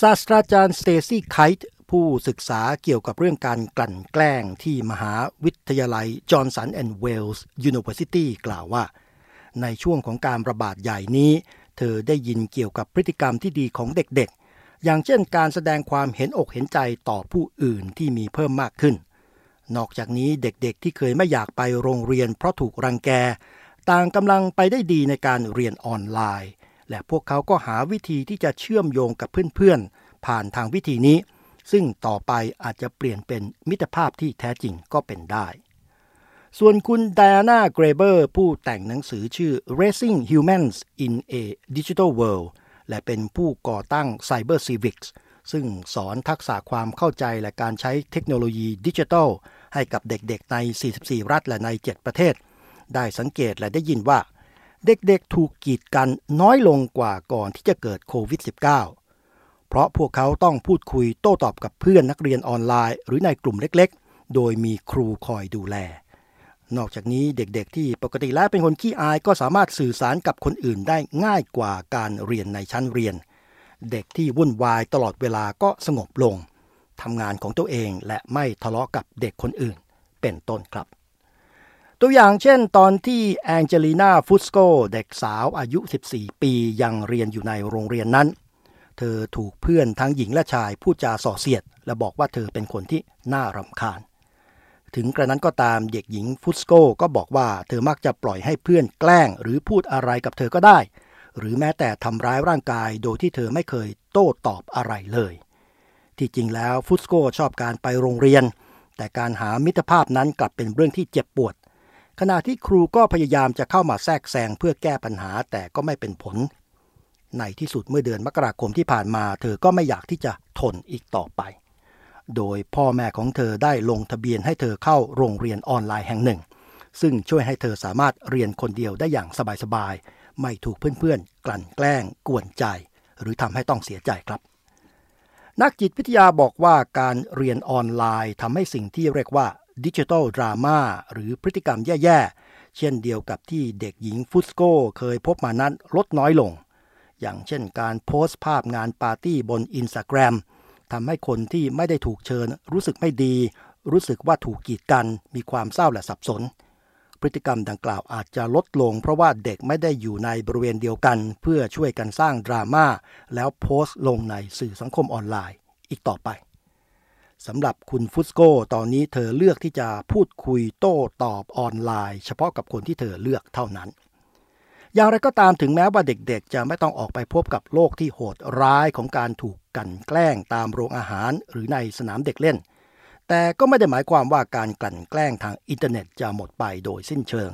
ศาสตราจารย์สเตซี่ไคท์ผู้ศึกษาเกี่ยวกับเรื่องการกลั่นแกล้งที่มหาวิทยาลัย Johnson & Wales University กล่าวว่า ในช่วงของการระบาดใหญ่นี้ เธอได้ยินเกี่ยวกับพฤติกรรมที่ดีของเด็กๆ อย่างเช่นการแสดงความเห็นอกเห็นใจต่อผู้อื่นที่มีเพิ่มมากขึ้น นอกจากนี้เด็กๆที่เคยไม่อยากไปโรงเรียนเพราะถูกรังแก ต่างกำลังไปได้ดีในการเรียนออนไลน์ และพวกเขาก็หาวิธีที่จะเชื่อมโยงกับเพื่อนๆ ผ่านทางวิธีนี้ ซึ่งต่อไปอาจจะเปลี่ยนเป็นมิตรภาพที่แท้จริงก็เป็นได้ ส่วนคุณไดอาน่าเกรเบอร์ผู้แต่งหนังสือชื่อ Racing Humans in a Digital World และเป็นผู้ก่อตั้ง Cyber Civics ซึ่งสอนทักษะความเข้าใจและการใช้เทคโนโลยีดิจิทัล ให้กับเด็กๆใน 44 รัฐและใน 7 ประเทศ ได้สังเกตและได้ยินว่า เด็กๆถูกกีดกันน้อยลงกว่าก่อนที่จะเกิดโควิด -19 เพราะพวกเขาต้องพูดคุยโต้ตอบกับเพื่อนนักเรียนออนไลน์ หรือในกลุ่มเล็กๆ โดยมีครูคอยดูแล นอกจากนี้เด็กๆ ที่ปกติแล้วเป็นคนขี้อายก็สามารถสื่อสารกับคนอื่นได้ง่ายกว่าการเรียนในชั้นเรียน เด็กที่วุ่นวายตลอดเวลาก็สงบลงทำงานของตัวเองและไม่ทะเลาะกับเด็กคนอื่น เป็นต้นครับ ตัวอย่างเช่นตอนที่แองเจลีนาฟุสโกเด็กสาวอายุ 14 ปียังเรียนอยู่ในโรงเรียนนั้น เธอถูกเพื่อนทั้งหญิงและชายพูดจาส่อเสียด และบอกว่าเธอเป็นคนที่น่ารำคาญ ถึงกระนั้นก็ตามเด็กหญิงฟุสโกก็บอกว่าเธอมักจะปล่อยให้เพื่อนแกล้ง หรือพูดอะไรกับเธอก็ได้ หรือแม้แต่ทำร้ายร่างกายโดยที่เธอไม่เคยโต้ตอบอะไรเลย ที่จริงแล้วฟุสโกชอบการไปโรงเรียน แต่การหามิตรภาพนั้นกลับเป็นเรื่องที่เจ็บปวด ขณะที่ครูก็พยายามจะเข้ามาแทรกแซงเพื่อแก้ปัญหาแต่ก็ไม่เป็นผล ในที่สุดเมื่อเดือนมกราคมที่ผ่านมา เธอก็ไม่อยากที่จะทนอีกต่อไป โดยพ่อแม่ของเธอได้ลงทะเบียนให้เธอเข้าโรงเรียนออนไลน์แห่งหนึ่ง ซึ่งช่วยให้เธอสามารถเรียนคนเดียวได้อย่างสบายๆ ไม่ถูกเพื่อนๆ กลั่นแกล้ง กวนใจ หรือทำให้ต้องเสียใจครับนักจิตวิทยาบอกว่าการเรียนออนไลน์ทำให้สิ่งที่เรียกว่า ดิจิทัลดราม่าหรือพฤติกรรมแย่ ๆ เช่นเดียวกับที่เด็กหญิงฟุสโกเคยพบมานั้นลดน้อยลง อย่างเช่นการโพสต์ภาพงานปาร์ตี้บนอินสตาแกรมทำให้คนที่ไม่ได้ถูกเชิญ รู้สึกไม่ดี รู้สึกว่าถูกกีดกันมีความเศร้าและสับสน พฤติกรรมดังกล่าวอาจจะลดลง เพราะว่าเด็กไม่ได้อยู่ในบริเวณเดียวกัน เพื่อช่วยกันสร้างดราม่าแล้วโพสต์ลงในสื่อสังคมออนไลน์อีกต่อไป สำหรับคุณฟุสโกตอนนี้เธอเลือกที่จะพูดคุยโต้ตอบออนไลน์ เฉพาะกับคนที่เธอเลือกเท่านั้น อย่างไรก็ตามถึงแม้ว่าเด็กๆ จะไม่ต้องออกไปพบกับโลกที่โหดร้ายของการถูกกลั่นแกล้งตามโรงอาหารหรือในสนามเด็กเล่น แต่ก็ไม่ได้หมายความว่าการกลั่นแกล้งทางอินเทอร์เน็ตจะหมดไปโดยสิ้นเชิง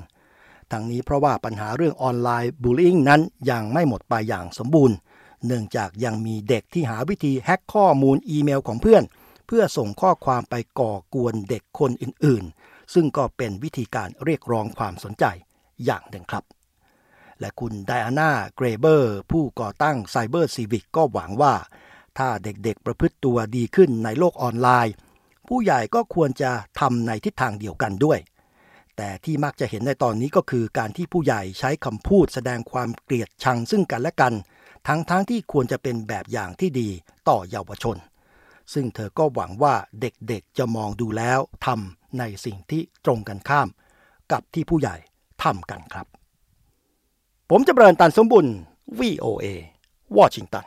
ทั้งนี้เพราะว่าปัญหาเรื่อง online bullying นั้นยังไม่หมดไปอย่างสมบูรณ์ เนื่องจากยังมีเด็กที่หาวิธีแฮ็กข้อมูลอีเมลของเพื่อน เพื่อส่งข้อความไปก่อกวนเด็กคนอื่นๆ ซึ่งก็เป็นวิธีการเรียกร้องความสนใจอย่างหนึ่งครับ และคุณไดอาน่าเกรเบอร์ ผู้ก่อตั้งไซเบอร์ซีวิกก็หวังว่า ถ้าเด็กๆประพฤติตัวดีขึ้นในโลกออนไลน์ ผู้ใหญ่ก็ควรจะทำในทิศทางเดียวกันด้วย แต่ที่มักจะเห็นในตอนนี้ก็คือการที่ผู้ใหญ่ใช้คำพูดแสดงความเกลียดชังซึ่งกันและกัน ทั้งๆทที่ควรจะเป็นแบบอย่างที่ดีต่อเยาวชน ซึ่งเธอก็หวังว่าเด็กๆจะมองดูแล้วทำในสิ่งที่ตรงกันข้าม กับที่ผู้ใหญ่ทำกันครับ ผมจะเบินตันสมบุญ VOA วอชิงตัน